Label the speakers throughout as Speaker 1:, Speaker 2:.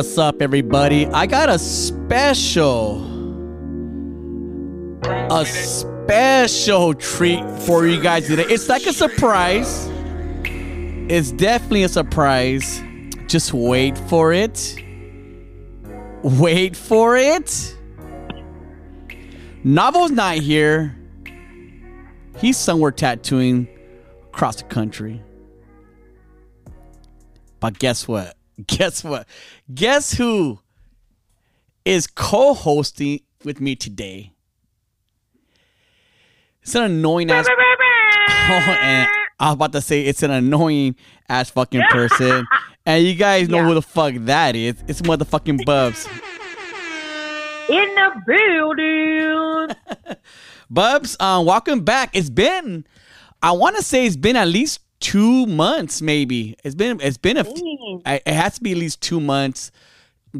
Speaker 1: What's up, everybody? I got a special, a special treat for you guys today. It's like a surprise. It's definitely a surprise. Just wait for it. Wait for it. Navo's not here. He's somewhere tattooing across the country. But guess what? Guess what? Guess who is co-hosting with me today? It's an annoying ass. Oh, and I was about to say it's an annoying ass fucking person. and you guys know
Speaker 2: Yeah.
Speaker 1: who the fuck that is. It's motherfucking Bubs.
Speaker 2: in the building.
Speaker 1: Bubs, um, welcome back. It's been, I want to say it's been at least two months, maybe. It's been, it's been a, it has to be at least two months,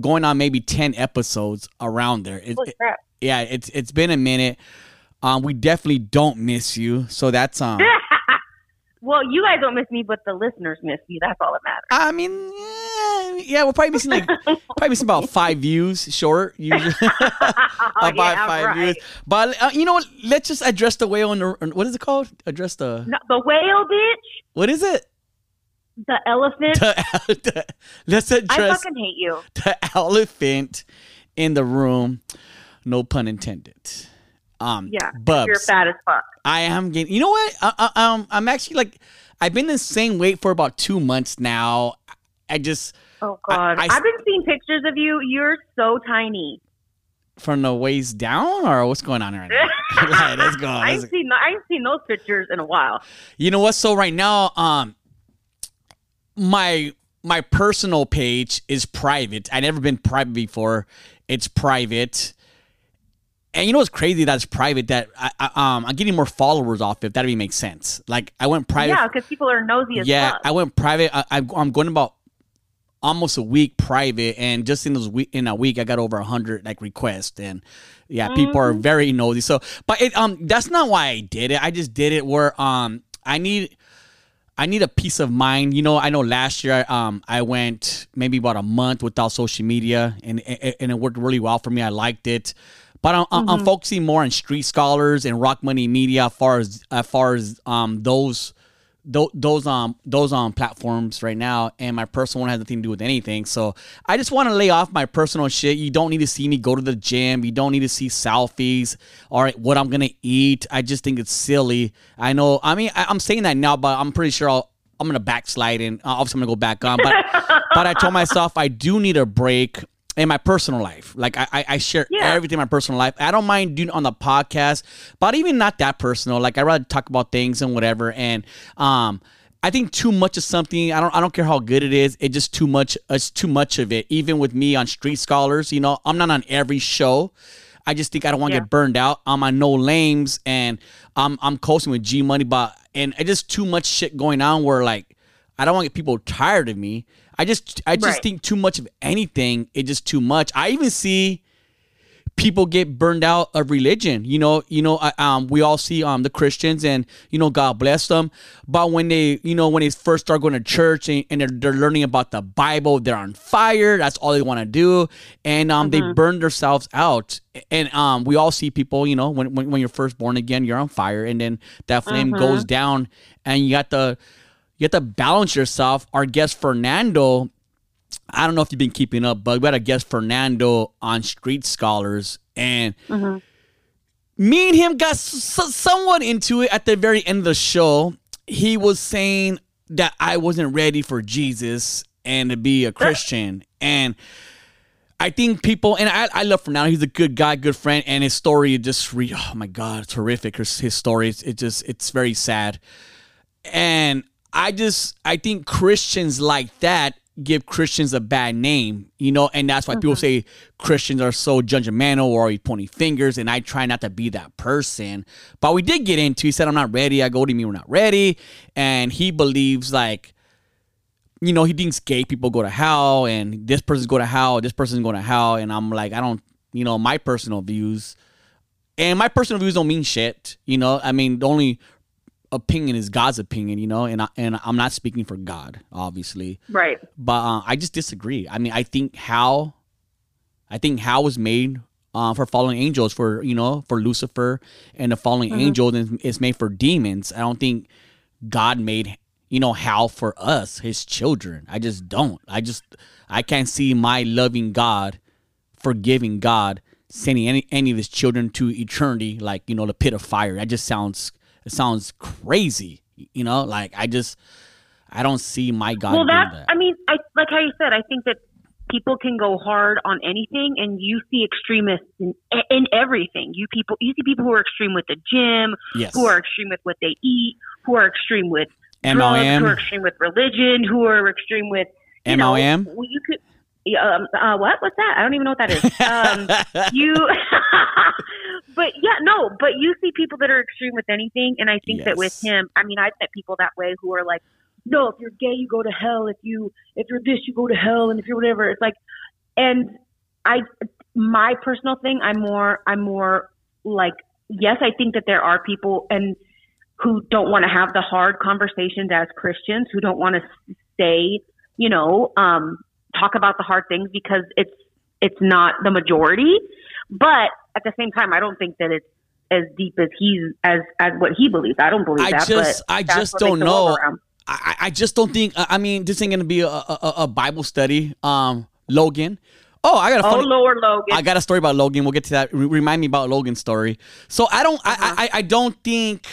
Speaker 1: going on maybe ten episodes around there. It, it- yeah, it's it's been a minute. Um, we definitely don't miss you, so that's um.
Speaker 2: well, you guys don't miss me, but the listeners miss me. That's all that matters.
Speaker 1: I mean, yeah, yeah, we're probably missing like probably missing about five views short usually. about
Speaker 2: yeah,
Speaker 1: five
Speaker 2: right.
Speaker 1: views, but uh, you know what? Let's just address the whale on the what is it called? Address the
Speaker 2: No, the whale, bitch.
Speaker 1: what is it?
Speaker 2: The elephant.
Speaker 1: The, the- let's address.
Speaker 2: I fucking hate you.
Speaker 1: the elephant in the room. No pun intended. Um,
Speaker 2: Yeah,
Speaker 1: Bubs.
Speaker 2: You're fat as fuck.
Speaker 1: I am getting. You know what? I, I, um, I'm actually like, I've been the same weight for about two months now. I just
Speaker 2: Oh God,
Speaker 1: I-
Speaker 2: have been seeing pictures of you. You're so tiny.
Speaker 1: from the waist down, or what's going on right now? Like, let's go.
Speaker 2: I ain't seen I ain't seen those pictures in a while.
Speaker 1: You know what? So right now, um, my my personal page is private. I never been private before. It's private. And you know what's crazy? That's private. That I, I um I'm getting more followers off if That even makes sense. Like I went private.
Speaker 2: Yeah, because people are nosy as
Speaker 1: yeah,
Speaker 2: fuck.
Speaker 1: I went private. I, I, I'm going about almost a week private, and just in those week in a week, I got over a hundred like requests, and yeah, people are very nosy. So, but it um that's not why I did it. I just did it where um I need. I need a peace of mind. You know, I know last year um I went maybe about a month without social media and and and it worked really well for me. I liked it. But I'm, I'm- I'm focusing more on street scholars and rock money media as far as as far as um those those those um those um platforms right now. And my personal one has nothing to do with anything. So i just want to lay off my personal shit. You don't need to see me go to the gym. You don't need to see selfies. All right what i'm gonna eat. I just think it's silly. I know i mean I, i'm saying that now but i'm pretty sure i'll i'm gonna backslide and uh, obviously i'm gonna go back on. But but i told myself i do need a break in my personal life. Like I, I, share
Speaker 2: Yeah.
Speaker 1: everything in my personal life. I don't mind doing it on the podcast, but even not that personal. Like I rather talk about things and whatever. And um, I think too much of something. I don't. I don't care how good it is. It just too much. It's too much of it. Even with me on Street Scholars, you know, I'm not on every show. I just think I don't want to
Speaker 2: Yeah.
Speaker 1: get burned out. I'm on No Lames and I'm I'm coasting with G Money, but and it just too much shit going on where like I don't want to get people tired of me. I just I just
Speaker 2: Right.
Speaker 1: think too much of anything. It just too much. I even see people get burned out of religion. You know, you know, I- um, we all see um the Christians, and you know, God bless them. But when they, you know, when they first start going to church and, and they're, they're learning about the Bible, they're on fire. That's all they want to do, and um, they burn themselves out. And um, we all see people, you know, when, when when you're first born again, you're on fire, and then that flame goes down, and you got to you have to balance yourself. Our guest Fernando I don't know if you've been keeping up, but we had a guest Fernando on Street Scholars, and mm-hmm. me and him got s- somewhat into it at the very end of the show. He was saying that I wasn't ready for Jesus and to be a Christian, and I think people and I, I love Fernando. He's a good guy, good friend, and his story just re, oh my god, terrific. His, his story, it just it's very sad and I just I think Christians like that give Christians a bad name, you know, and that's why people mm-hmm. say Christians are so judgmental or always pointing fingers, and I try not to be that person. But we did get into. He said, "I'm not ready." I go to me, we're not ready, and he believes like. You know, he thinks gay people go to hell, and this person's go to hell, this person's going to hell, and I'm like, I don't, you know, my personal views, and my personal views don't mean shit. You know, I mean, the only opinion is God's opinion, you know, and I, and I'm not speaking for God, obviously,
Speaker 2: Right.
Speaker 1: but uh, I just disagree. I mean, I think how, I think how was made uh, for fallen angels, for you know, for Lucifer and the fallen angels, and it's made for demons. I don't think God made you know how for us, His children. I just don't. I just I can't see my loving God, forgiving God, sending any any of His children to eternity, like you know, the pit of fire. That just sounds it sounds crazy. You know, like I just I don't see my God
Speaker 2: well, that's.
Speaker 1: that.
Speaker 2: I mean, I like how you said. I think that people can go hard on anything, and you see extremists in, in everything. You people, you see people who are extreme with the gym,
Speaker 1: yes.
Speaker 2: who are extreme with what they eat, who are extreme with drugs, who are extreme with religion, who are extreme with you know, well, you could. Um, uh, what? What's that? I don't even know what that is. Um, you, but yeah, no, but you see people that are extreme with anything, and I think that with him, I mean, I've met people that way who are like, no, if you're gay, you go to hell. If you, if you're this, you go to hell, and if you're whatever, it's like, and I, my personal thing, I'm more, I'm more like, yes, I think that there are people and who don't want to have the hard conversations as Christians, who don't want to say, you know, um, talk about the hard things because it's it's not the majority. But at the same time, I don't think that it's as deep as he's as as what he believes. I don't believe
Speaker 1: I
Speaker 2: that.
Speaker 1: just-
Speaker 2: but
Speaker 1: I just don't know.
Speaker 2: world go round.
Speaker 1: I, I just don't think. I mean, this ain't gonna be a, a, a Bible study. Um, Logan. Oh, I got a
Speaker 2: Oh
Speaker 1: funny.
Speaker 2: Lord, Logan.
Speaker 1: I got a story about Logan. We'll get to that. Remind me about Logan's story. So I don't.
Speaker 2: Uh-huh.
Speaker 1: I, I I don't think.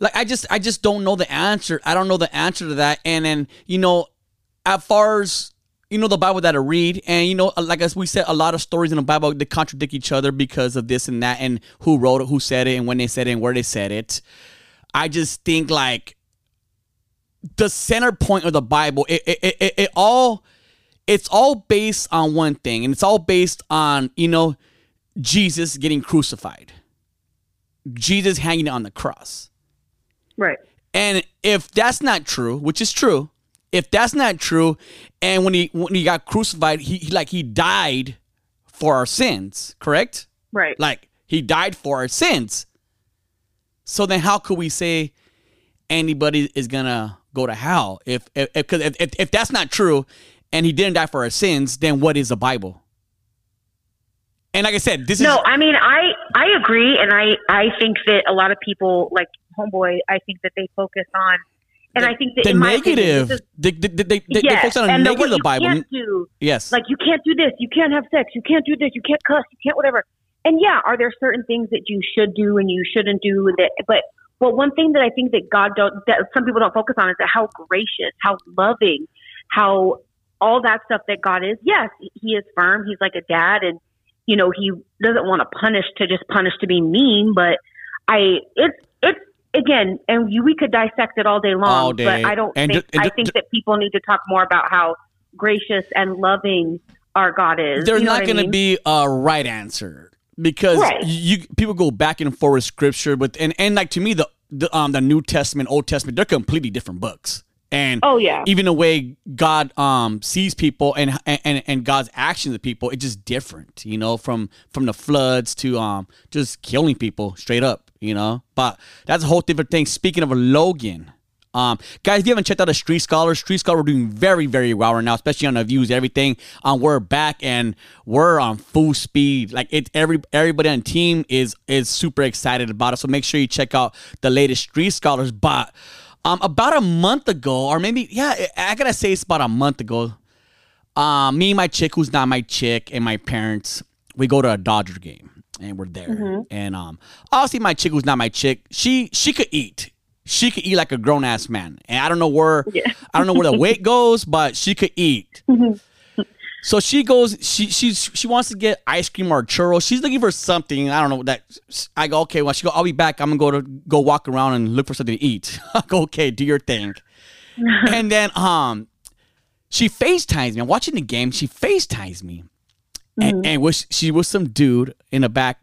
Speaker 1: Like I just I just don't know the answer. I don't know the answer to that. And then you know, as far as you know the Bible that I read, and you know, like as we said, a lot of stories in the Bible they contradict each other because of this and that, and who wrote it, who said it, and when they said it, and where they said it. I just think like the center point of the Bible, it it, it, it, it all it's all based on one thing, and it's all based on, you know, Jesus getting crucified. Jesus hanging on the cross.
Speaker 2: right.
Speaker 1: And if that's not true, which is true, if that's not true, and when he when he got crucified, he, he like he died for our sins, correct?
Speaker 2: Right.
Speaker 1: Like he died for our sins. So then how could we say anybody is gonna go to hell if if if, if, if that's not true and he didn't die for our sins, then what is the Bible? And like I said, this
Speaker 2: No,
Speaker 1: is no.
Speaker 2: I mean I I agree, and I I think that a lot of people like Homeboy. I think that they focus on, and I think that
Speaker 1: the
Speaker 2: opinion,
Speaker 1: negative.
Speaker 2: this is-
Speaker 1: they, they, they, focus on the
Speaker 2: and
Speaker 1: negative the
Speaker 2: you
Speaker 1: Bible.
Speaker 2: Can't do
Speaker 1: yes.
Speaker 2: like you can't do this, you can't have sex, you can't do this, you can't cuss, you can't whatever. And yeah, are there certain things that you should do and you shouldn't do that? But well, one thing that I think that God don't that some people don't focus on is that how gracious, how loving, how all that stuff that God is. Yes, He is firm. He's like a dad, and you know He doesn't want to punish to just punish to be mean. But I, it's again, and you, we could dissect it all day long.
Speaker 1: All day.
Speaker 2: But I don't
Speaker 1: And
Speaker 2: think
Speaker 1: and
Speaker 2: I think that people need to talk more about how gracious and loving our God is.
Speaker 1: There's
Speaker 2: You know
Speaker 1: not going to be a right answer because
Speaker 2: Right.
Speaker 1: you people go back and forth with scripture, but and and like to me the the um the New Testament, Old Testament, they're completely different books. And
Speaker 2: Oh yeah.
Speaker 1: even the way God um sees people and and and God's actions of people, it's just different, you know, from from the floods to um just killing people straight up, you know. But that's a whole different thing. Speaking of Logan, um, guys, if you haven't checked out the Street Scholars, Street Scholar we're doing very, very well right now, especially on the views, everything. Um, we're back and we're on full speed. Like it, every everybody on the team is is super excited about it. So make sure you check out the latest Street Scholars. But um, about a month ago, or maybe yeah, I gotta say it's about a month ago. Um, me and my chick, who's not my chick, and my parents, we go to a Dodger game, and we're there. And um, obviously, my chick, who's not my chick, she she could eat. She could eat like a grown ass man, and I don't know where
Speaker 2: Yeah.
Speaker 1: I don't know where the weight goes, but she could eat. So she goes. She she's she wants to get ice cream or churros. She's looking for something. I don't know that. I go okay. Well, she go. I'll be back. I'm gonna go to go walk around and look for something to eat. I go okay. Do your thing. and then um, she FaceTimes me. I'm watching the game. She FaceTimes me, and, and was she was some dude in the back,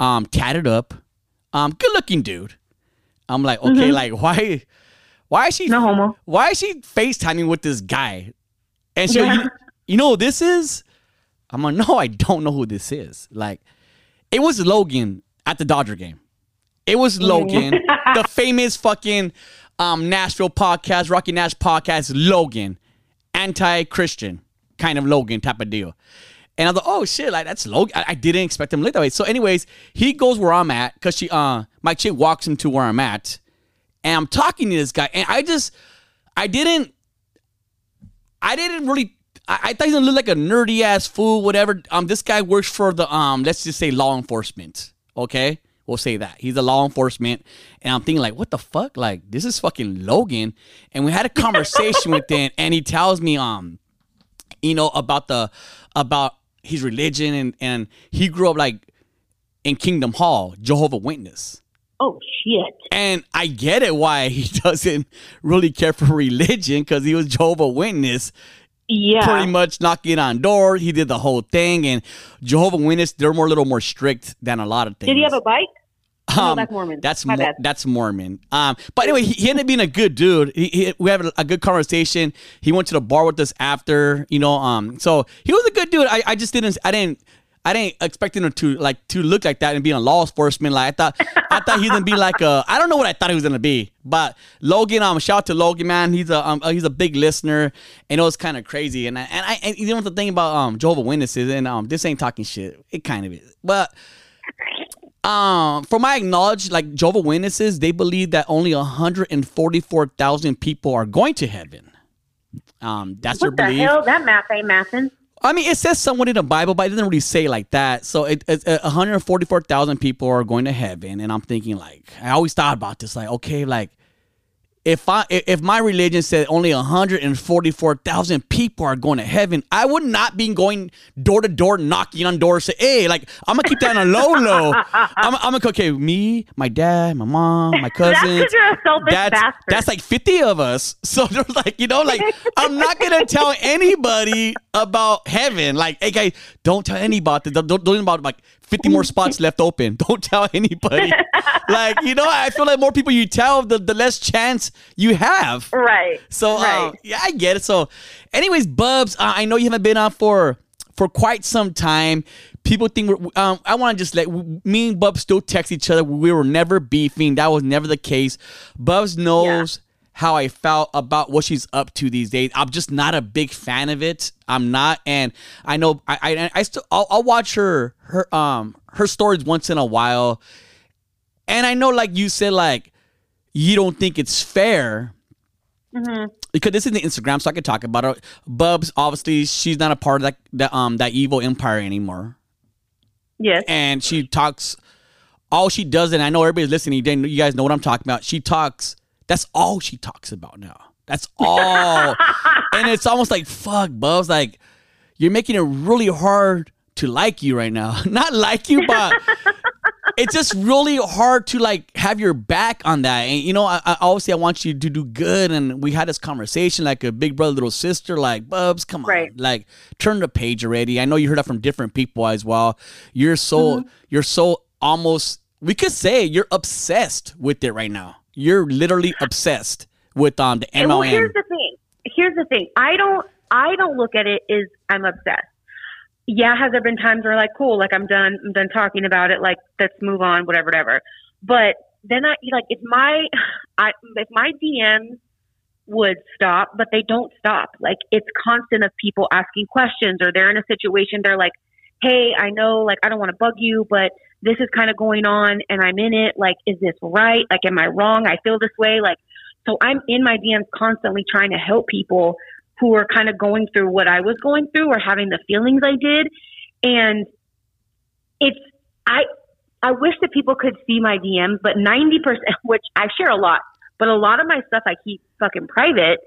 Speaker 1: um, tatted up, um, good looking dude. I'm like okay, like why, why is she
Speaker 2: No homo.
Speaker 1: why is she FaceTiming with this guy? And she,
Speaker 2: Yeah.
Speaker 1: you, you know who this is? I'm like, no, I don't know who this is. Like, it was Logan at the Dodger game. It was Logan, the famous fucking um, Nashville podcast, Rocky Nash podcast, Logan, anti-Christian kind of Logan type of deal. And I was like, oh shit, like that's Logan. I, I didn't expect him to look that way. So, anyways, he goes where I'm at because she, uh, my chick walks him to where I'm at, and I'm talking to this guy, and I just, I didn't, I didn't really. I, I thought he looked like a nerdy ass fool, whatever. Um, this guy works for the um, let's just say law enforcement. Okay, we'll say that he's a law enforcement, and I'm thinking like, what the fuck? Like, this is fucking Logan. And we had a conversation with him, and he tells me, um, you know, about the about his religion, and and he grew up like in Kingdom Hall, Jehovah Witness.
Speaker 2: Oh shit.
Speaker 1: And I get it why he doesn't really care for religion because he was Jehovah Witness,
Speaker 2: Yeah.
Speaker 1: pretty much knocking on doors. He did the whole thing, and Jehovah Witness they're more a little more strict than a lot of things.
Speaker 2: Did he have a bike? no,
Speaker 1: Um,
Speaker 2: that's Mormon.
Speaker 1: That's Mo- that's Mormon. Um, but anyway, he, he ended up being a good dude. He, he, we had a, a good conversation. He went to the bar with us after, you know. Um, so he was a good dude. I, I just didn't. I didn't. I didn't expect him to like to look like that and be a law enforcement. Like I thought, I thought he was gonna be like a. I don't know what I thought he was gonna be, but Logan. Um, shout out to Logan, man. He's a um, he's a big listener, and it was kind of crazy. And I, and I and you know the thing about um Jehovah Witnesses, and um this ain't talking shit. It kind of is, but um, from my acknowledge, like Jehovah Witnesses, they believe that only 144,000 people are going to heaven. Um, that's
Speaker 2: what the
Speaker 1: their belief.
Speaker 2: hell? That math ain't mathing.
Speaker 1: I mean, it says somewhat in the Bible, but it doesn't really say like that. So it, it's uh, 144,000 people are going to heaven, and I'm thinking like I always thought about this, like okay, like if I if my religion said only 144,000 people are going to heaven, I would not be going door to door knocking on doors say, "Hey, like I'm gonna keep that on a low low." I'm, I'm gonna okay, me, my dad, my mom, my
Speaker 2: That's
Speaker 1: cousins.
Speaker 2: because you're a selfish
Speaker 1: That's
Speaker 2: bastard.
Speaker 1: that's like 50 of us. So they're like, you know, like I'm not gonna tell anybody about heaven. Like, hey guys, don't tell anybody. Don't, don't, don't about like 50 more spots left open. Don't tell anybody. like, you know, I feel like more people you tell, the, the less chance you have.
Speaker 2: right.
Speaker 1: So uh,
Speaker 2: right.
Speaker 1: yeah, I get it. So, anyways, Bubs, uh, I know you haven't been on for for quite some time. People think we're. Um, I want to just let me and Bubs still text each other. We were never beefing. That was never the case. Bubs knows how I felt about what she's up to these days. I'm just not a big fan of it. I'm not, and I know I I, I still I'll, I'll watch her her um her stories once in a while, and I know like you said like you don't think it's fair because this is the Instagram, so I can talk about it. Bubs, obviously, she's not a part of that that um that evil empire anymore,
Speaker 2: Yes.
Speaker 1: and she talks. All she does, and I know everybody's listening. You guys know what I'm talking about. She talks. That's all she talks about now. That's all, and it's almost like fuck, Bubs. Like you're making it really hard to like you right now. Not like you, but it's just really hard to like have your back on that. And you know, I, I obviously I want you to do good. And we had this conversation like a big brother, little sister. Like, Bubs, come on,
Speaker 2: Right.
Speaker 1: like turn the page already. I know you heard that from different people as well. You're so you're so almost. We could say you're obsessed with it right now. You're literally obsessed with um the
Speaker 2: And well, here's the thing. Here's the thing. I don't. I don't look at it as I'm obsessed. Yeah, has there been times where like, cool, like I'm done. I'm done talking about it. Like, let's move on. Whatever, whatever. But then I like if my, I if my DMs would stop, but they don't stop. Like it's constant of people asking questions, or they're in a situation. They're like, hey, I know, like I don't want to bug you, but this is kind of going on, and I'm in it. Like, is this right? Like, am I wrong? I feel this way. Like. So I'm in my DMs constantly trying to help people who are kind of going through what I was going through or having the feelings I did. And it's, I, I wish that people could see my DMs, but 90%, which I share a lot, but a lot of my stuff I keep fucking private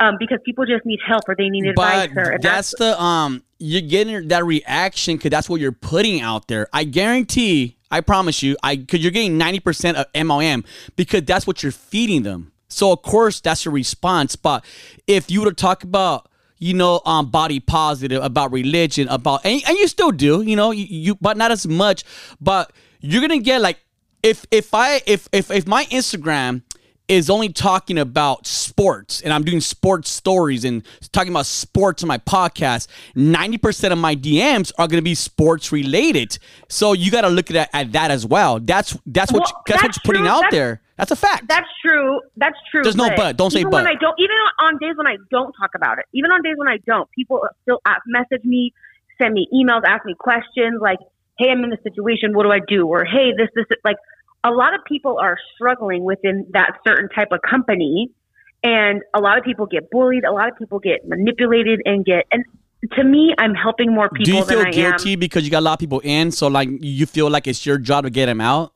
Speaker 2: um, because people just need help or they need advice.
Speaker 1: But
Speaker 2: or, and
Speaker 1: that's the um you're getting that reaction because that's what you're putting out there. I guarantee, I promise you, I because you're getting ninety percent of MLM because that's what you're feeding them. So of course that's your response. But if you were to talk about you know um body positive about religion about and, and you still do you know you, you but not as much but you're gonna get like if if i if if, if my instagram is only talking about sports and I'm doing sports stories and talking about sports on my podcast, 90% of my DMs are going to be sports related. So you got to look at, at that as well. That's that's what
Speaker 2: Well,
Speaker 1: you, that's, what you're putting
Speaker 2: true.
Speaker 1: out
Speaker 2: That's-
Speaker 1: there. That's a fact.
Speaker 2: That's true. That's true.
Speaker 1: There's no but. Don't say
Speaker 2: even
Speaker 1: but.
Speaker 2: When I don't, even on days when I don't talk about it, even on days when I don't, people still ask, message me, send me emails, ask me questions like, "Hey, I'm in this situation. What do I do?" Or, "Hey, this, this." Like, a lot of people are struggling within that certain type of company, and a lot of people get bullied. A lot of people get manipulated and get. And to me, I'm helping more people
Speaker 1: Do you feel guilty because you got a lot of people in? So like you feel like it's your job to get them out?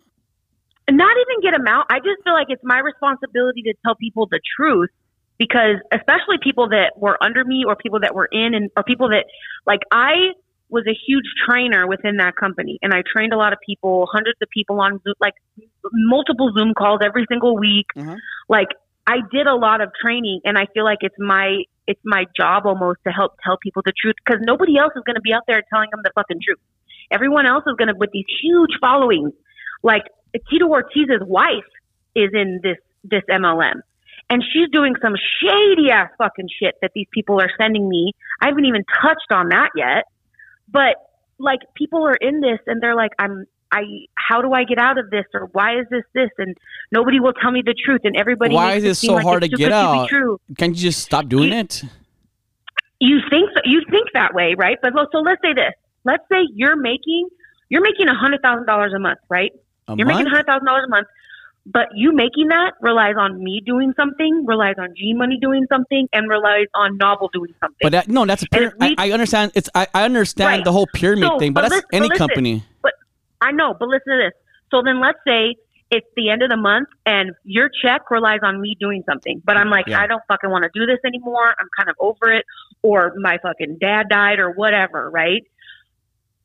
Speaker 2: Not even get them out. I just feel like it's my responsibility to tell people the truth because especially people that were under me or people that were in and or people that like I was a huge trainer within that company and I trained a lot of people, hundreds of people on Zoom, like multiple Zoom calls every single week.
Speaker 1: Mhm.
Speaker 2: Like I did a lot of training and I feel like it's my it's my job almost to help tell people the truth because nobody else is going to be out there telling them the fucking truth. Everyone else is going to with these huge followings. Like Tito Ortiz's wife is in this this MLM and she's doing some shady ass fucking shit that these people are sending me. I haven't even touched on that yet. But like people are in this and they're like, I'm I how do I get out of this or why is this this and nobody will tell me the truth and everybody
Speaker 1: Why is it
Speaker 2: seem
Speaker 1: so
Speaker 2: like
Speaker 1: hard to get
Speaker 2: good to be
Speaker 1: out?
Speaker 2: true.
Speaker 1: Can't you just stop doing it?
Speaker 2: You think so, you think that way, right? But so let's say this. Let's say you're making you're making a hundred thousand dollars a month, right?
Speaker 1: A
Speaker 2: You're making hundred thousand dollars a month, but you making that relies on me doing something, relies on G Money doing something, and relies on Novel doing something.
Speaker 1: But that no, that's a pyramid. I, I understand. It's I, I understand
Speaker 2: Right.
Speaker 1: the whole pyramid
Speaker 2: So,
Speaker 1: thing, but,
Speaker 2: but
Speaker 1: that's
Speaker 2: lis- but
Speaker 1: any
Speaker 2: listen.
Speaker 1: company.
Speaker 2: But I know, but listen to this. So then let's say it's the end of the month and your check relies on me doing something. But I'm like,
Speaker 1: Yeah.
Speaker 2: I don't fucking want to do this anymore. I'm kind of over it. Or my fucking dad died or whatever, right?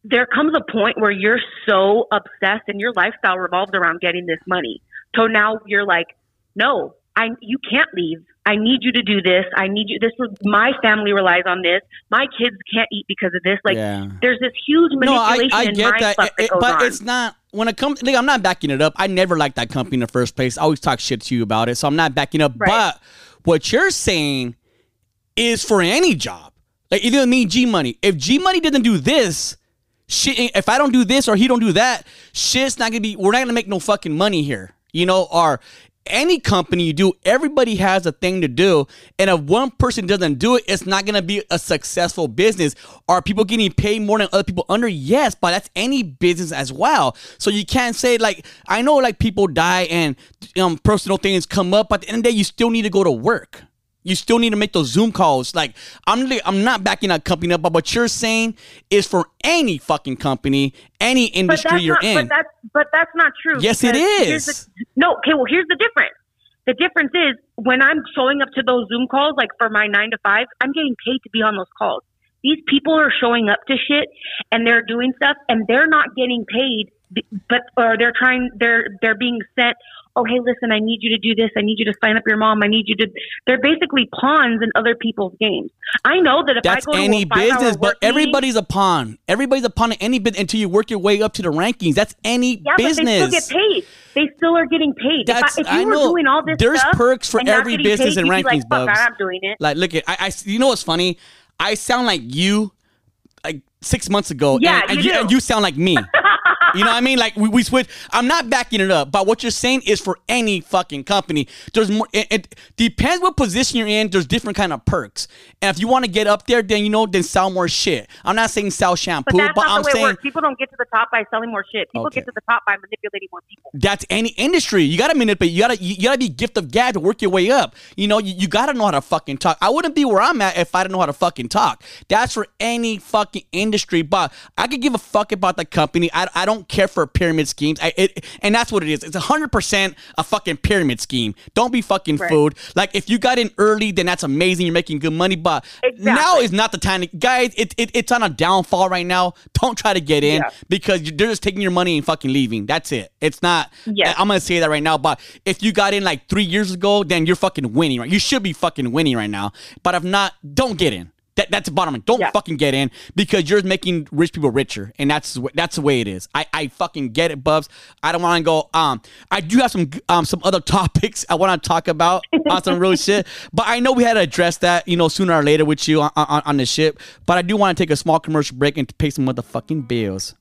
Speaker 2: There comes a point where you're so obsessed and your lifestyle revolves around getting this money. So now you're like, no, I you can't leave. I need you to do this. I need you. This my family relies on this. My kids can't eat because of this. Like,
Speaker 1: yeah.
Speaker 2: there's this huge
Speaker 1: No, I,
Speaker 2: manipulation
Speaker 1: I get that, It-
Speaker 2: that
Speaker 1: but
Speaker 2: on.
Speaker 1: it's not when it comes. Like, I'm not backing it up. I never liked that company in the first place. I always talk shit to you about it, so I'm not backing up.
Speaker 2: Right.
Speaker 1: But what you're saying is for any job, like either me, G Money. If G Money didn't do this, shit. If I don't do this or he don't do that, shit's not gonna be. We're not gonna make no fucking money here. You know, or any company you do, everybody has a thing to do. And if one person doesn't do it, it's not gonna be a successful business. Are people getting paid more than other people under? Yes, but that's any business as well. So you can't say like I know like people die and um personal things come up, but at the end of the day, you still need to go to work. You still need to make those Zoom calls. Like I'm, I'm not backing that company up, but what you're saying is for any fucking company, any industry you're
Speaker 2: not,
Speaker 1: in.
Speaker 2: But that's but that's not true.
Speaker 1: Yes, it is.
Speaker 2: the- no, okay. Well, here's the difference. The difference is when I'm showing up to those Zoom calls, like for my nine to five, I'm getting paid to be on those calls. These people are showing up to shit and they're doing stuff and they're not getting paid, but or they're trying. They're they're being sent. Oh, hey, listen, I need you to do this. I need you to sign up your mom. I need you to. They're basically pawns in other people's games. I know that if
Speaker 1: That's
Speaker 2: I go
Speaker 1: any
Speaker 2: to
Speaker 1: business, but
Speaker 2: meeting-
Speaker 1: everybody's a pawn. Everybody's a pawn in any business until you work your way up to the rankings. That's any
Speaker 2: Yeah,
Speaker 1: business.
Speaker 2: but they still get paid. They still are getting paid.
Speaker 1: That's-
Speaker 2: if, I, if you
Speaker 1: I
Speaker 2: were
Speaker 1: know.
Speaker 2: doing all this
Speaker 1: There's
Speaker 2: stuff
Speaker 1: perks for every business
Speaker 2: paid,
Speaker 1: and rankings,
Speaker 2: like, Fuck, I'm doing it.
Speaker 1: Like, look at I, I. You know what's funny? I sound like you, like six months ago.
Speaker 2: Yeah,
Speaker 1: and, and
Speaker 2: you
Speaker 1: you, and you sound like me. You know what I mean? Like we, we switch. I'm not backing it up, but what you're saying is for any fucking company. There's more. It, it depends what position you're in. There's different kind of perks, and if you want to get up there, then you know, then sell more shit. I'm not saying sell
Speaker 2: But
Speaker 1: shampoo, but,
Speaker 2: not
Speaker 1: I'm
Speaker 2: the way it
Speaker 1: saying.
Speaker 2: People don't get to the top by selling more shit. People
Speaker 1: Okay.
Speaker 2: get to the top by manipulating more people.
Speaker 1: that's any industry. You gotta manipulate. You gotta you, you gotta be gift of gab to work your way up. You know, you, you gotta know how to fucking talk. I wouldn't be where I'm at if I didn't know how to fucking talk. That's for any fucking industry. But I could give a fuck about the company. I, I don't care for pyramid schemes. I it, and that's what it is. It's hundred percent a fucking pyramid scheme. Don't be fucking
Speaker 2: Right.
Speaker 1: fooled. Like if you got in early, then that's amazing. You're making good money. But
Speaker 2: Exactly.
Speaker 1: now is not the time to guys. It, it it's on a downfall right now. Don't try to get in
Speaker 2: Yeah.
Speaker 1: because they're just taking your money and fucking leaving. That's it. It's not.
Speaker 2: Yeah.
Speaker 1: I'm gonna say that right now. But if you got in like three years ago, then you're fucking winning. Right? You should be fucking winning right now. But if not, don't get in. That, that's the bottom line. Don't
Speaker 2: Yeah.
Speaker 1: fucking get in because you're making rich people richer, and that's that's the way it is. I, I fucking get it, Bubs. I don't want to go. Um, I do have some um some other topics I want to talk about on some real shit, but I know we had to address that you know sooner or later with you on on, on the ship. But I do want to take a small commercial break and pay some motherfucking bills.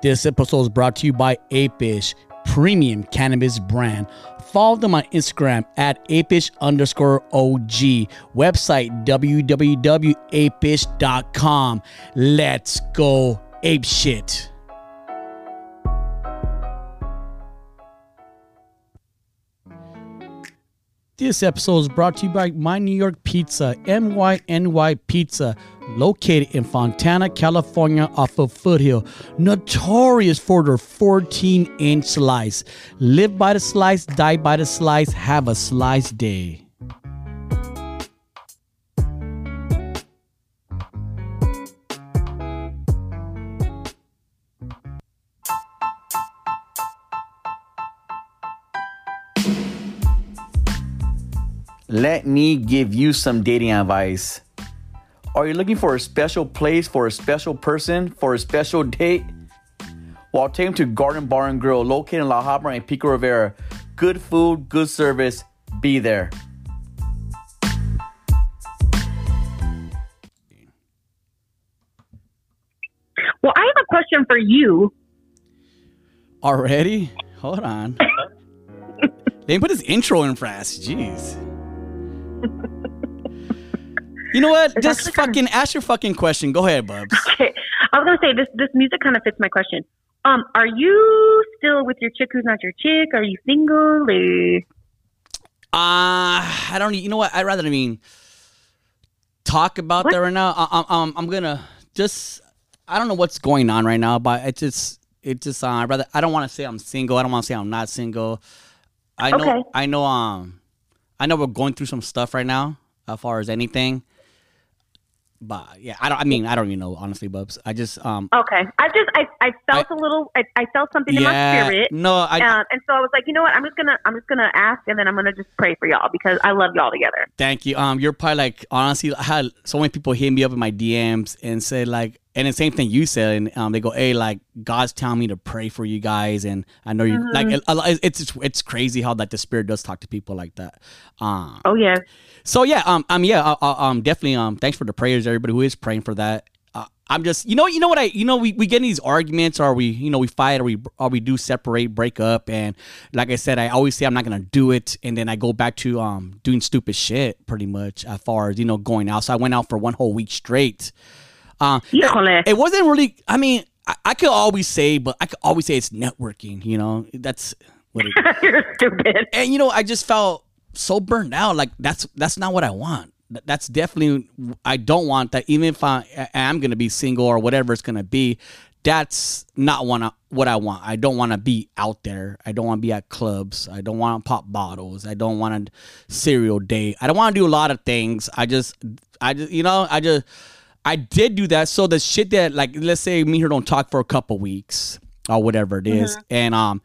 Speaker 1: This episode is brought to you by Apish, premium cannabis brand. Follow them on Instagram at apish underscore OG. Website www.apish.com. Let's go ape shit. This episode is brought to you by My New York Pizza, MYNY Pizza, located in Fontana, California, off of Foothill. Notorious for their 14 inch slice. Live by the slice, die by the slice, have a slice day. Let me give you some dating advice. Are you looking for a special place for a special person for a special date? Well, take them to Garden Bar and Grill, located in La Habra and Pico Rivera. Good food, good service. Be there.
Speaker 2: Well, I have a question for you.
Speaker 1: Already? Hold on. they put this intro in fast. Jeez. You know what?
Speaker 2: It's
Speaker 1: Just
Speaker 2: actually kinda-
Speaker 1: fucking ask your fucking question. Go ahead, Bubs.
Speaker 2: Okay, I was gonna say this. This music kind of fits my question. Um, are you still with your chick who's not your chick? Are you single? Or...
Speaker 1: Uh, I don't. You know what? I'd rather. I mean, talk about
Speaker 2: What?
Speaker 1: that right now. I, I, um, I'm gonna just. I don't know what's going on right now, but it just. It just. Uh, I rather. I don't want to say I'm single. I don't want to say I'm not single. I know.
Speaker 2: Okay.
Speaker 1: I know. Um, I know we're going through some stuff right now, as far as anything. But yeah, I don't. I mean, I don't even know honestly, Bubs. I just. Um.
Speaker 2: Okay, I just I, I felt a little. I, I felt something in my
Speaker 1: Yeah.
Speaker 2: spirit.
Speaker 1: No, I.
Speaker 2: um, and so I was like, you know what? I'm just gonna I'm just gonna ask, and then I'm gonna just pray for y'all because I love y'all together.
Speaker 1: Thank you. Um, you're probably like honestly, I had so many people hit me up in my DMs and say like, and the same thing you said, and um, they go, hey, like God's telling me to pray for you guys, and I know you like it, it's it's it's crazy how like the spirit does talk to people like that. Um,
Speaker 2: Oh yeah,
Speaker 1: so yeah, um, um, yeah, uh, uh, um, definitely, um, thanks for the prayers, everybody who is praying for that. Uh, I'm just, you know, you know what I, you know, we, we get in these arguments, or we, you know, we fight, or we, or we do separate, break up, and like I said, I always say I'm not gonna do it, and then I go back to um doing stupid shit, pretty much, as far as you know, going out. So I went out for one whole week straight. Um,
Speaker 2: Híjole.
Speaker 1: it wasn't really. I mean, I, I could always say, but I could always say it's networking. You know, that's what it
Speaker 2: you're stupid.
Speaker 1: and you know i just felt so burned out like that's that's not what i want that's definitely i don't want that even if i am gonna be single or whatever it's gonna be that's not what I, what I want. I don't want to be out there. I don't want to be at clubs. I don't want to pop bottles. I don't want to serial date. I don't want to do a lot of things. I just, I just, you know, I just, I did do that. So the shit that, like, let's say me here don't talk for a couple weeks or whatever it is, and um,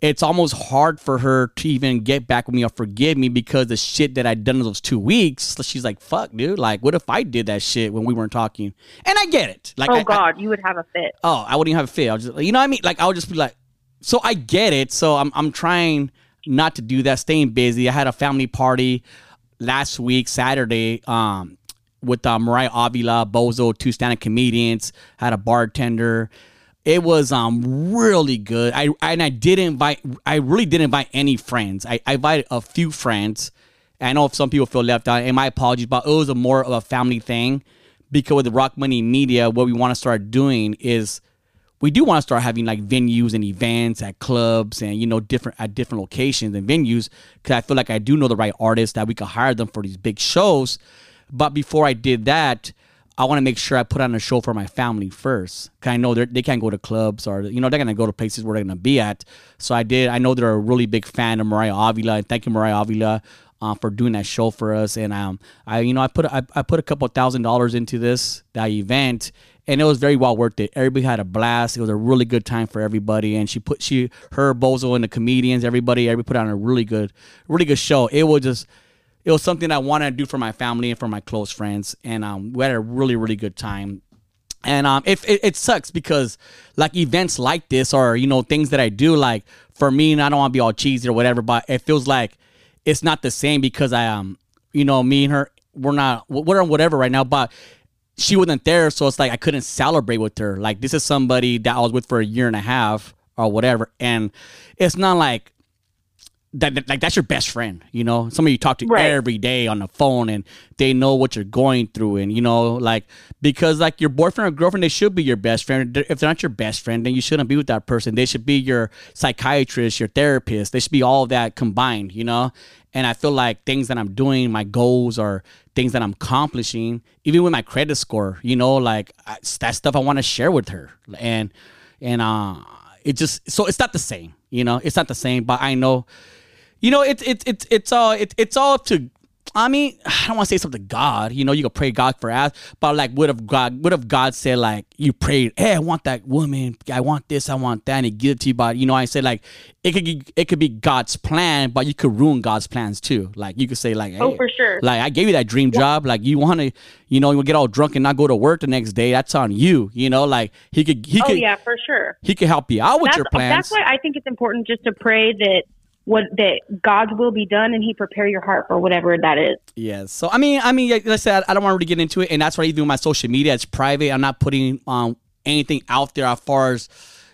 Speaker 1: it's almost hard for her to even get back with me or forgive me because the shit that I'd done in those two weeks. She's like, "Fuck, dude! Like, what if I did that shit when we weren't talking?" And I get it. Like,
Speaker 2: Oh
Speaker 1: I- I-
Speaker 2: God, you would have a fit.
Speaker 1: oh, I wouldn't even have a fit. I was just, you know what I mean? Like, I would just be like, so I get it. So I'm, I'm trying not to do that, staying busy. I had a family party last week, Saturday, um, with uh, Mariah Avila, Bozo, two stand-up comedians, had a bartender. It was um really good. I and I did invite. I really didn't invite any friends. I, I invited a few friends. I know if some people feel left out, and my apologies, but it was a more of a family thing because with the Rock Money Media, what we want to start doing is we do want to start having like venues and events at clubs and you know different at different locations and venues because I feel like I do know the right artists that we could hire them for these big shows. But before I did that, I want to make sure I put on a show for my family first. Cause I know they they can't go to clubs or you know they're gonna go to places where they're gonna be at. So I did. I know they're a really big fan of Mariah Avila, and thank you, Mariah Avila. Uh, for doing that show for us, and um, I you know I put I, I put a couple thousand dollars into this that event, and it was very well worth it. Everybody had a blast. It was a really good time for everybody, and she put she her Bozo and the comedians, everybody, everybody put on a really good, really good show. It was just it was something I wanted to do for my family and for my close friends, and um, we had a really really good time. And um, it, it, it sucks because like events like this or you know things that I do like for me, and I don't want to be all cheesy or whatever, but it feels like it's not the same because I um you know me and her we're not we're on whatever right now, but she wasn't there, so it's like I couldn't celebrate with her. Like this is somebody that I was with for a year and a half or whatever, and it's not like that, that- like that's your best friend, you know, somebody you talk to
Speaker 2: Right.
Speaker 1: every day on the phone, and they know what you're going through, and you know, like because like your boyfriend or girlfriend, they should be your best friend. If they're not your best friend, then you shouldn't be with that person. They should be your psychiatrist, your therapist. They should be all that combined, you know. And I feel like things that I'm doing, my goals, or things that I'm accomplishing, even with my credit score, you know, like I, that stuff I want to share with her, and and uh, it just so it's not the same, you know, it's not the same. But I know you know, it's it's it's it's all it, it's all up to. I mean, I don't want to say something to God. You know, you can pray God for ass, but like, what if God? What if God said like you prayed? Hey, I want that woman. I want this. I want that. And He give it to you. But you know, I say like it could be, it could be God's plan, but you could ruin God's plans too. Like you could say like,
Speaker 2: Oh, for sure.
Speaker 1: Like I gave you that dream job. Like you want to, you know, you get all drunk and not go to work the next day. That's on you. You know, like he could he
Speaker 2: Oh
Speaker 1: could
Speaker 2: yeah, for sure.
Speaker 1: he could help you out with
Speaker 2: That's,
Speaker 1: your plans.
Speaker 2: that's why I think it's important just to pray that what that God's will be done and He prepare your heart for whatever that is.
Speaker 1: Yes. So I mean, I mean, like I said, I don't want to really get into it, and that's why I do my social media. It's private. I'm not putting um anything out there as far as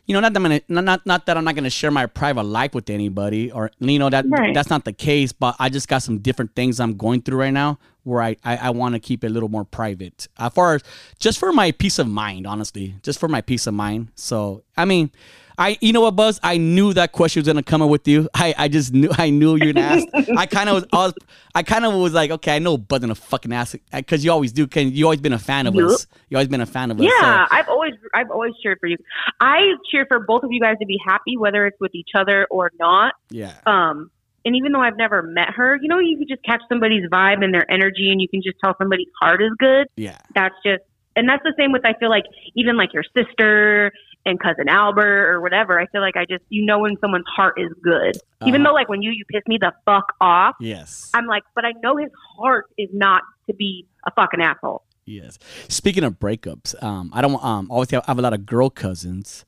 Speaker 1: you know. Not that I'm gonna, not not, not that I'm not gonna share my private life with anybody, or you know that
Speaker 2: Right.
Speaker 1: that's not the case. But I just got some different things I'm going through right now where I I, I want to keep it a little more private. As far as just for my peace of mind, honestly, just for my peace of mind. So I mean. I, you know what, Bubs? I knew that question was gonna come up with you. I, I just knew, I knew you were gonna ask. I kind of was, I was, I kind of was like, okay, I know Bubs gonna fucking ask because you always do. Can you always been a fan of
Speaker 2: Yup.
Speaker 1: us? You always been a fan of us.
Speaker 2: Yeah,
Speaker 1: so-
Speaker 2: I've always I've always cheered for you. I cheer for both of you guys to be happy, whether it's with each other or not.
Speaker 1: yeah.
Speaker 2: Um, and even though I've never met her, you know, you can just catch somebody's vibe and their energy, and you can just tell somebody's heart is good.
Speaker 1: Yeah.
Speaker 2: That's just, and that's the same with I feel like even like your sister and cousin Albert or whatever. I feel like I just you know when someone's heart is good, even
Speaker 1: Uh-huh.
Speaker 2: though like when you you piss me the fuck off.
Speaker 1: Yes.
Speaker 2: I'm like, but I know his heart is not to be a fucking asshole.
Speaker 1: Yes. Speaking of breakups, um, I don't um obviously I have a lot of girl cousins.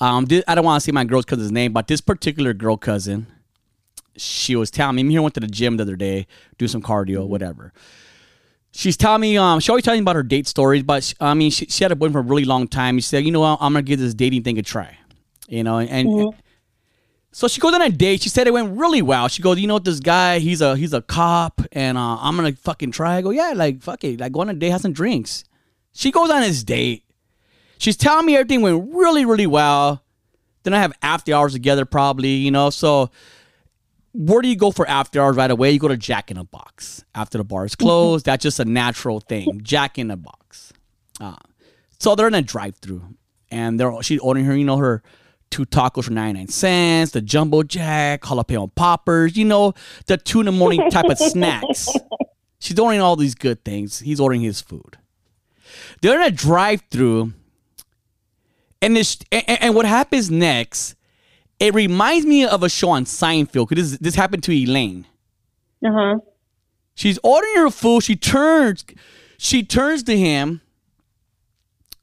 Speaker 1: Um, I don't want to say my girl cousin's name, but this particular girl cousin, she was telling me. Me here went to the gym the other day, do some cardio, whatever. She's telling me, um, she always telling me about her date stories, but she, I mean, she, she had a boyfriend for a really long time. She said, you know what, I'm gonna give this dating thing a try, you know, and, and so she goes on a date. She said it went really well. She goes, you know what, this guy, he's a he's a cop, and uh, I'm gonna fucking try. I go, yeah, like fuck it, like go on a date, have some drinks. She goes on this date. She's telling me everything went really, really well. Then I have after hours together, probably, you know. So where do you go for after hours right away? You go to Jack in a Box after the bar is closed. That's just a natural thing. Jack in a Box. Uh, so they're in a drive-through, and they're she's ordering her, you know, her two tacos for 99 cents, the jumbo jack, jalapeno poppers, you know, the two in the morning type of snacks. She's ordering all these good things. He's ordering his food. They're in a drive-through, and this and, and what happens next? It reminds me of a show on Seinfeld. 'cause this this happened to Elaine.
Speaker 2: Uh huh.
Speaker 1: She's ordering her food. She turns, she turns to him.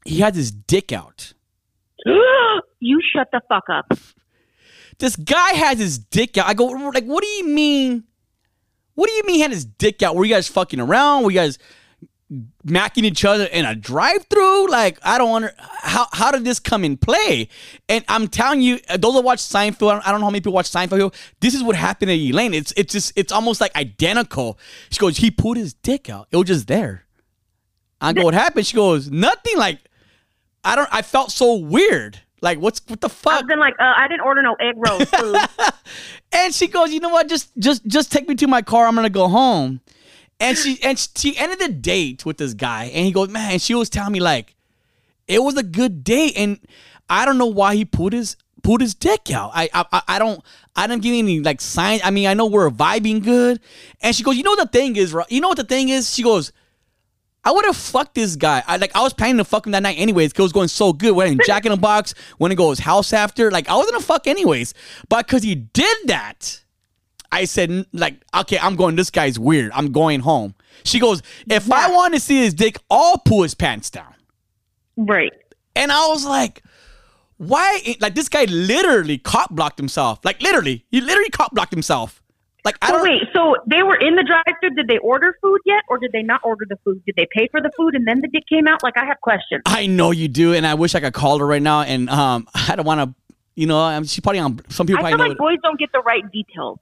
Speaker 1: He has his dick out.
Speaker 2: you shut the fuck up.
Speaker 1: This guy has his dick out. I go like, what do you mean? What do you mean he had his dick out? Were you guys fucking around? Were you guys macking each other in a drive-through? Like, I don't under how how did this come in play? And I'm telling you, uh, those that watch Seinfeld, I don't- I don't know how many people watch Seinfeld. This is what happened to Elaine. It's it's just it's almost like identical. She goes, he pulled his dick out. It was just there. I go, what happened? She goes, nothing. Like, I don't. I felt so weird. Like, what's what the fuck?
Speaker 2: I've been like, uh, I didn't order no egg rolls food.
Speaker 1: And she goes, you know what? Just just just take me to my car. I'm gonna go home. And she and she ended the date with this guy, and he goes, man. she was telling me like, it was a good date, and I don't know why he put his put his dick out. I I I don't I didn't give any like sign. I mean, I know we're vibing good, and she goes, you know what the thing is? You know what the thing is? She goes. I would have fucked this guy. I like I was planning to fuck him that night anyways. Cause it was going so good. Went in Jack in the Box. To go his house after. Like I was gonna fuck anyways. But cause he did that, I said like, okay, I'm going. This guy's weird. I'm going home. She goes, if
Speaker 2: Yeah.
Speaker 1: I want to see his dick, I'll pull his pants down.
Speaker 2: Right.
Speaker 1: And I was like, why? Like this guy literally cop blocked himself. Like literally, he literally cop blocked himself. Like I
Speaker 2: So
Speaker 1: don't.
Speaker 2: wait, so they were in the drive-through. Did they order food yet, or did they not order the food? Did they pay for the food and then the dick came out? Like I have questions.
Speaker 1: I know you do, and I wish I could call her right now. And um, I don't want to. You know, she's probably on. Some people
Speaker 2: I
Speaker 1: probably
Speaker 2: feel like boys don't get the right details.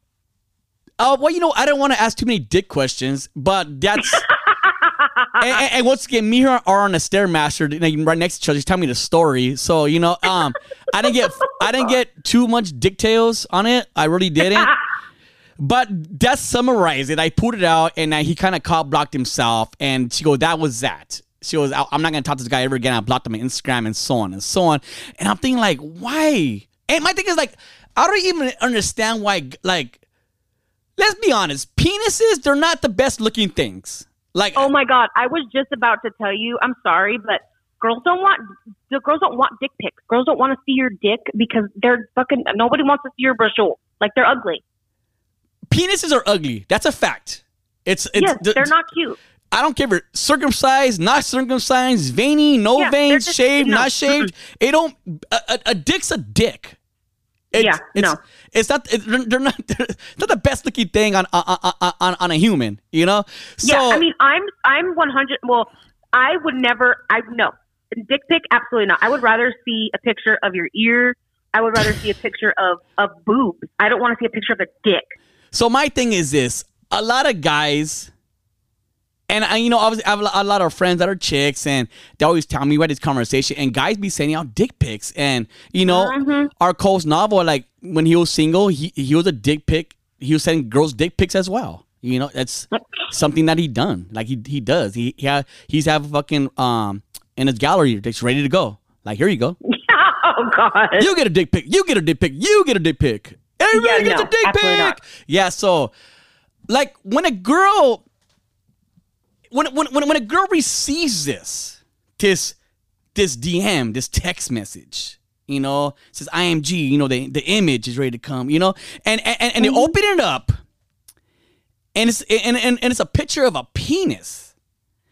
Speaker 1: Uh, well, you know, I don't want to ask too many dick questions, but that's. and, and, and once again, me here are on a stairmaster right next to each other. She's telling me the story, so you know, um, I didn't get I didn't get too much dick tales on it. I really didn't. But that's summarize it. I pulled it out, and I, he kind of cop blocked himself. And she goes, "That was that." She goes, "I- "I'm not gonna talk to this guy ever again." I blocked him on Instagram and so on and so on. And I'm thinking, like, why? And my thing is, like, I don't even understand why. Like, let's be honest, penises they're not the best looking things. Like,
Speaker 2: Oh my god, I was just about to tell you. I'm sorry, but girls don't want the girls don't want dick pics. Girls don't want to see your dick because they're fucking. Nobody wants to see your brochure. Like they're ugly.
Speaker 1: penises are ugly. That's a fact. It's it's
Speaker 2: yes,
Speaker 1: th-
Speaker 2: they're not cute.
Speaker 1: I don't care if it's circumcised, not circumcised, veiny, no
Speaker 2: Yeah,
Speaker 1: veins,
Speaker 2: just-
Speaker 1: shaved,
Speaker 2: no.
Speaker 1: not shaved. It don't. A, a, a dick's a dick. It's,
Speaker 2: Yeah,
Speaker 1: it's,
Speaker 2: no.
Speaker 1: It's not. They're not. They're not the best looking thing on on, on on on a human. You know. So
Speaker 2: yeah, I mean, I'm I'm 100. Well, I would never. I no dick pic. Absolutely not. I would rather see a picture of your ear. I would rather see a picture of of boobs. I don't want to see a picture of a dick.
Speaker 1: So my thing is this: a lot of guys, and I, you know, obviously, I have a lot of friends that are chicks, and they always tell me about this conversation. And guys be sending out dick pics, and you know,
Speaker 2: Mm-hmm.
Speaker 1: our Cole's novel, like when he was single, he he was a dick pic. He was sending girls dick pics as well. You know, that's something that he done. Like he he does. He he ha, he's have a fucking um in his gallery that's ready to go. Like here you go.
Speaker 2: oh God.
Speaker 1: You get a dick pic. You get a dick pic. You get a dick pic. Everybody
Speaker 2: Yeah,
Speaker 1: gets
Speaker 2: no,
Speaker 1: a dick pic.
Speaker 2: not.
Speaker 1: Yeah, so like when a girl when when when when a girl receives this this this DM, this text message, you know, says IMG, you know, the the image is ready to come, you know, and and, and they open it up, and it's and, and and it's a picture of a penis.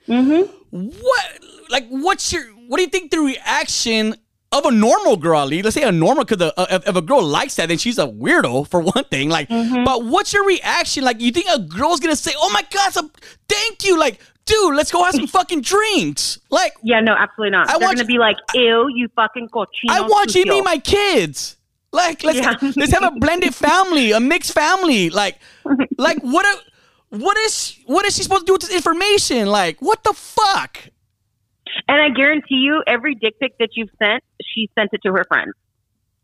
Speaker 2: Mm-hmm.
Speaker 1: What like what's your what do you think the reaction of a normal girl, Ali? Let's say a normal, because if, if a girl likes that, then she's a weirdo for one thing. Like, mm-hmm. but what's your reaction? Like, you think a girl's gonna say, "Oh my god, so thank you," like, dude, let's go have some fucking drinks. Like,
Speaker 2: Yeah, no, absolutely not.
Speaker 1: I
Speaker 2: They're
Speaker 1: want
Speaker 2: gonna
Speaker 1: you-
Speaker 2: be like, "Ew, you fucking cochino."
Speaker 1: I want you to
Speaker 2: sucio."
Speaker 1: meet my kids. Like, let's
Speaker 2: Yeah.
Speaker 1: let's have a blended family, a mixed family. Like, like what? A, what is what is she supposed to do with this information? Like, what the fuck?
Speaker 2: And I guarantee you, every dick pic that you've sent, she sent it to her friends.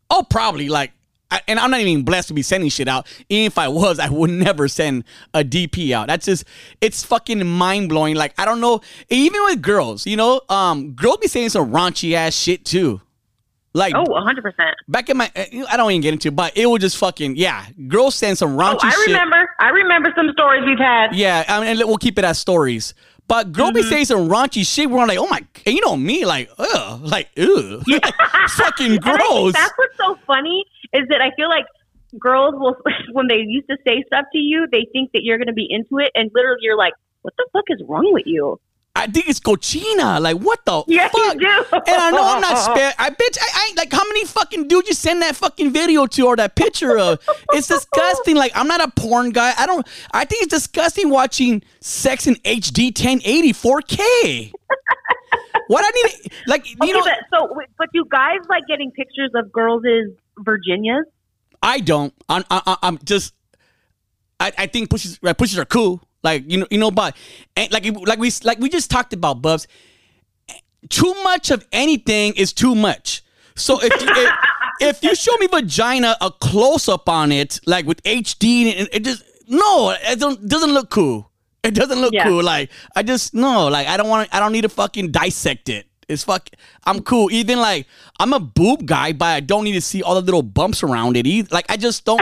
Speaker 1: Oh, probably. Like, I, and I'm not even blessed to be sending shit out. Even if I was, I would never send a DP out. That's just, it's fucking mind blowing. Like, I don't know. Even with girls, you know, um, girls be saying some raunchy ass shit too. Like,
Speaker 2: Oh, 100 percent.
Speaker 1: back in my, I don't even get into, it, but it was just fucking, yeah. Girls saying some raunchy
Speaker 2: Oh, I
Speaker 1: shit.
Speaker 2: remember. I remember some stories we've had.
Speaker 1: Yeah, I mean, and we'll keep it as stories. But girl
Speaker 2: Mm-hmm.
Speaker 1: be saying some raunchy shit. We're like, oh my, and you know me, like, ugh, like, ugh, fucking
Speaker 2: And I
Speaker 1: gross.
Speaker 2: that's what's so funny is that I feel like girls will, when they used to say stuff to you, they think that you're going to be into it, and literally you're like, "What the fuck is wrong with you?"
Speaker 1: I think it's cochina. Like, what the
Speaker 2: Yes, you
Speaker 1: fuck?
Speaker 2: do.
Speaker 1: And I know I'm not spare. I bitch. I, I like how many fucking dudes you send that fucking video to or that picture of? It's disgusting. Like I'm not a porn guy. I don't. I think it's disgusting watching sex in HD 1080 4K. what I need, like you
Speaker 2: Okay,
Speaker 1: know,
Speaker 2: but so but do guys like getting pictures of girls' Virginias?
Speaker 1: I don't. I'm, I, I'm just. I, I think pushes right, pushes are cool. Like you know, you know, but and like like we like we just talked about, Bubs. Too much of anything is too much. So if you, if, if you show me vagina, a close up on it, like with HD, and it just no, it don't, doesn't look cool. It doesn't look
Speaker 2: Yeah.
Speaker 1: cool. Like I just no, like I don't want. I don't need to fucking dissect it. It's fuck. I'm cool. Even like I'm a boob guy, but I don't need to see all the little bumps around it. Either. Like I just don't.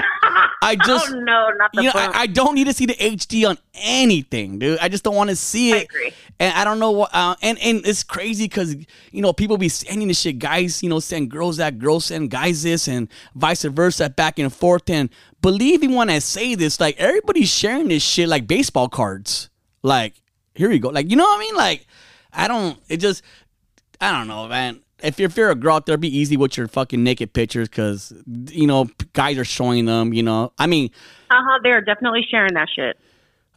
Speaker 1: I just.
Speaker 2: oh no, not the
Speaker 1: You know. I, I don't need to see the HD on anything, dude. I just don't want to see
Speaker 2: I
Speaker 1: it.
Speaker 2: agree.
Speaker 1: And I don't know what. Uh, and and it's crazy because you know people be sending this shit. Guys, you know, send girls that, girls send guys this, and vice versa, back and forth. And believe me when I say this, like everybody's sharing this shit like baseball cards. Like here you go. Like you know what I mean? Like I don't. It just. I don't know, man. If you're, if you're a girl out there, be easy with your fucking naked pictures because, you know, guys are showing them, you know. I mean,
Speaker 2: uh huh. They're definitely sharing that shit.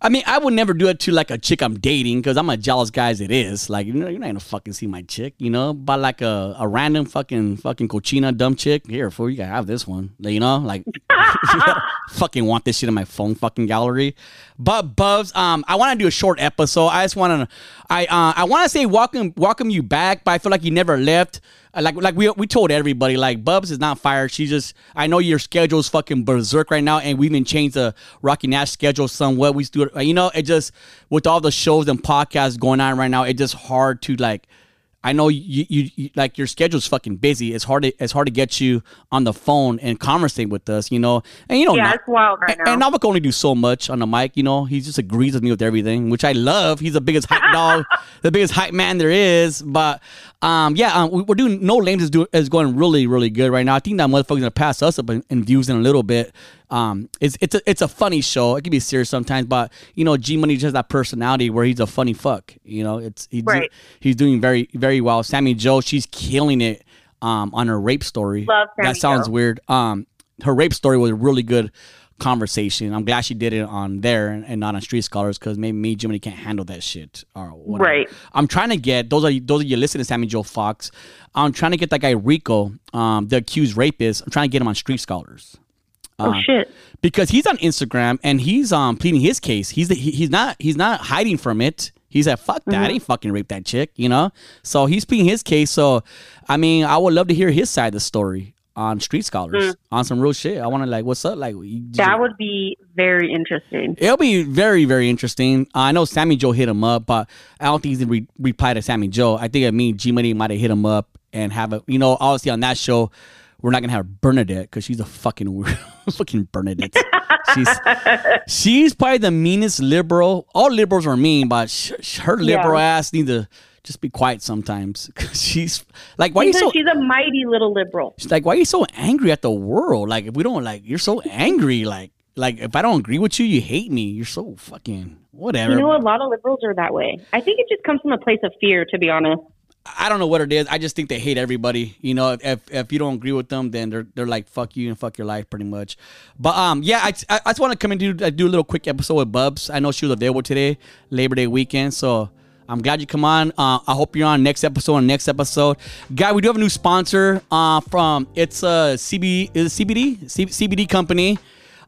Speaker 1: I mean, I would never do it to like a chick I'm dating because I'm a jealous guy as it is. Like, you know, you're not gonna fucking see my chick, you know. But like a, a random fucking fucking cochina dumb chick, here, fool, you gotta have this one. You know, like fucking want this shit in my phone fucking gallery. But Bubs, um, I want to do a short episode. I just want to, I uh, I want to say welcome welcome you back, but I feel like you never left. Like like we we told everybody, like Bubs is not fired. She just I know your schedule's fucking berserk right now, and we even changed the Rocky Nash schedule somewhat. We do you know, it just with all the shows and podcasts going on right now, it just hard to like. I know you, you, you like your schedule's fucking busy. It's hard to it's hard to get you on the phone and conversate with us, you know. And you know,
Speaker 2: Yeah,
Speaker 1: not-
Speaker 2: it's wild right
Speaker 1: and,
Speaker 2: now.
Speaker 1: and Navik only do so much on the mic, you know. He just agrees with me with everything, which I love. He's the biggest hype dog, the biggest hype man there is. But um, yeah, um, we, we're doing no lames is doing is going really really good right now. I think that motherfucker's gonna pass us up in, in views in a little bit. Um, it's it's a it's a funny show. It can be serious sometimes, but you know, G Money just has that personality where he's a funny fuck. You know, it's he's
Speaker 2: Right.
Speaker 1: he's doing very very well. Sammy Joe, she's killing it. Um, on her rape story.
Speaker 2: Love Sammy
Speaker 1: that sounds weird. Um, her rape story was a really good conversation. I'm glad she did it on there and, and not on Street Scholars because maybe me, G Money, can't handle that shit or whatever.
Speaker 2: Right.
Speaker 1: I'm trying to get those are those are you listening to Sammy Joe Fox. I'm trying to get that guy Rico, um, the accused rapist. I'm trying to get him on Street Scholars
Speaker 2: oh
Speaker 1: uh,
Speaker 2: shit.
Speaker 1: because he's on Instagram and he's um pleading his case. He's the, he, he's not he's not hiding from it. He's like fuck that, I ain't fucking raped that chick, you know. So he's pleading his case. So I mean, I would love to hear his side of the story on Street Scholars on some real shit. I want to like, what's up? Like,
Speaker 2: That
Speaker 1: you-
Speaker 2: would be very interesting.
Speaker 1: It'll be very, very interesting. I know Sammy Joe hit him up, but I don't think he's gonna re- reply to Sammy Joe. I think it mean G Money might have hit him up and have a, you know, obviously on that show, we're not gonna have Bernadette because she's a fucking weird, fucking Bernadette. she's she's probably the meanest liberal. All liberals are mean, but sh- sh- her liberal ass need to just be quiet sometimes. 'Cause she's like, why are you so?
Speaker 2: she's a mighty little liberal.
Speaker 1: She's like, why are you so angry at the world? Like, if we don't like, you're so angry. Like, like if I don't agree with you, you hate me. You're so fucking whatever.
Speaker 2: You know, a lot of liberals are that way. I think it just comes from a place of fear, to be honest.
Speaker 1: I don't know what it is. I just think they hate everybody. You know, if, if you don't agree with them, then they're they're like fuck you and fuck your life pretty much. But um, yeah, I, I, I just want to come and do uh, do a little quick episode with Bubs. I know she was available today, Labor Day weekend, so. I'm glad you come on. Uh, I hope you're on next episode. On next episode, guy, we do have a new sponsor. Uh, from it's a CB is it CBD C, CBD company.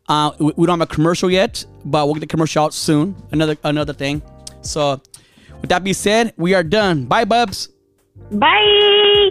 Speaker 1: Uh, we, we don't have a commercial yet, but we'll get the commercial out soon. Another another thing. So, with that being said, we are done. Bye, Bubs.
Speaker 2: Bye.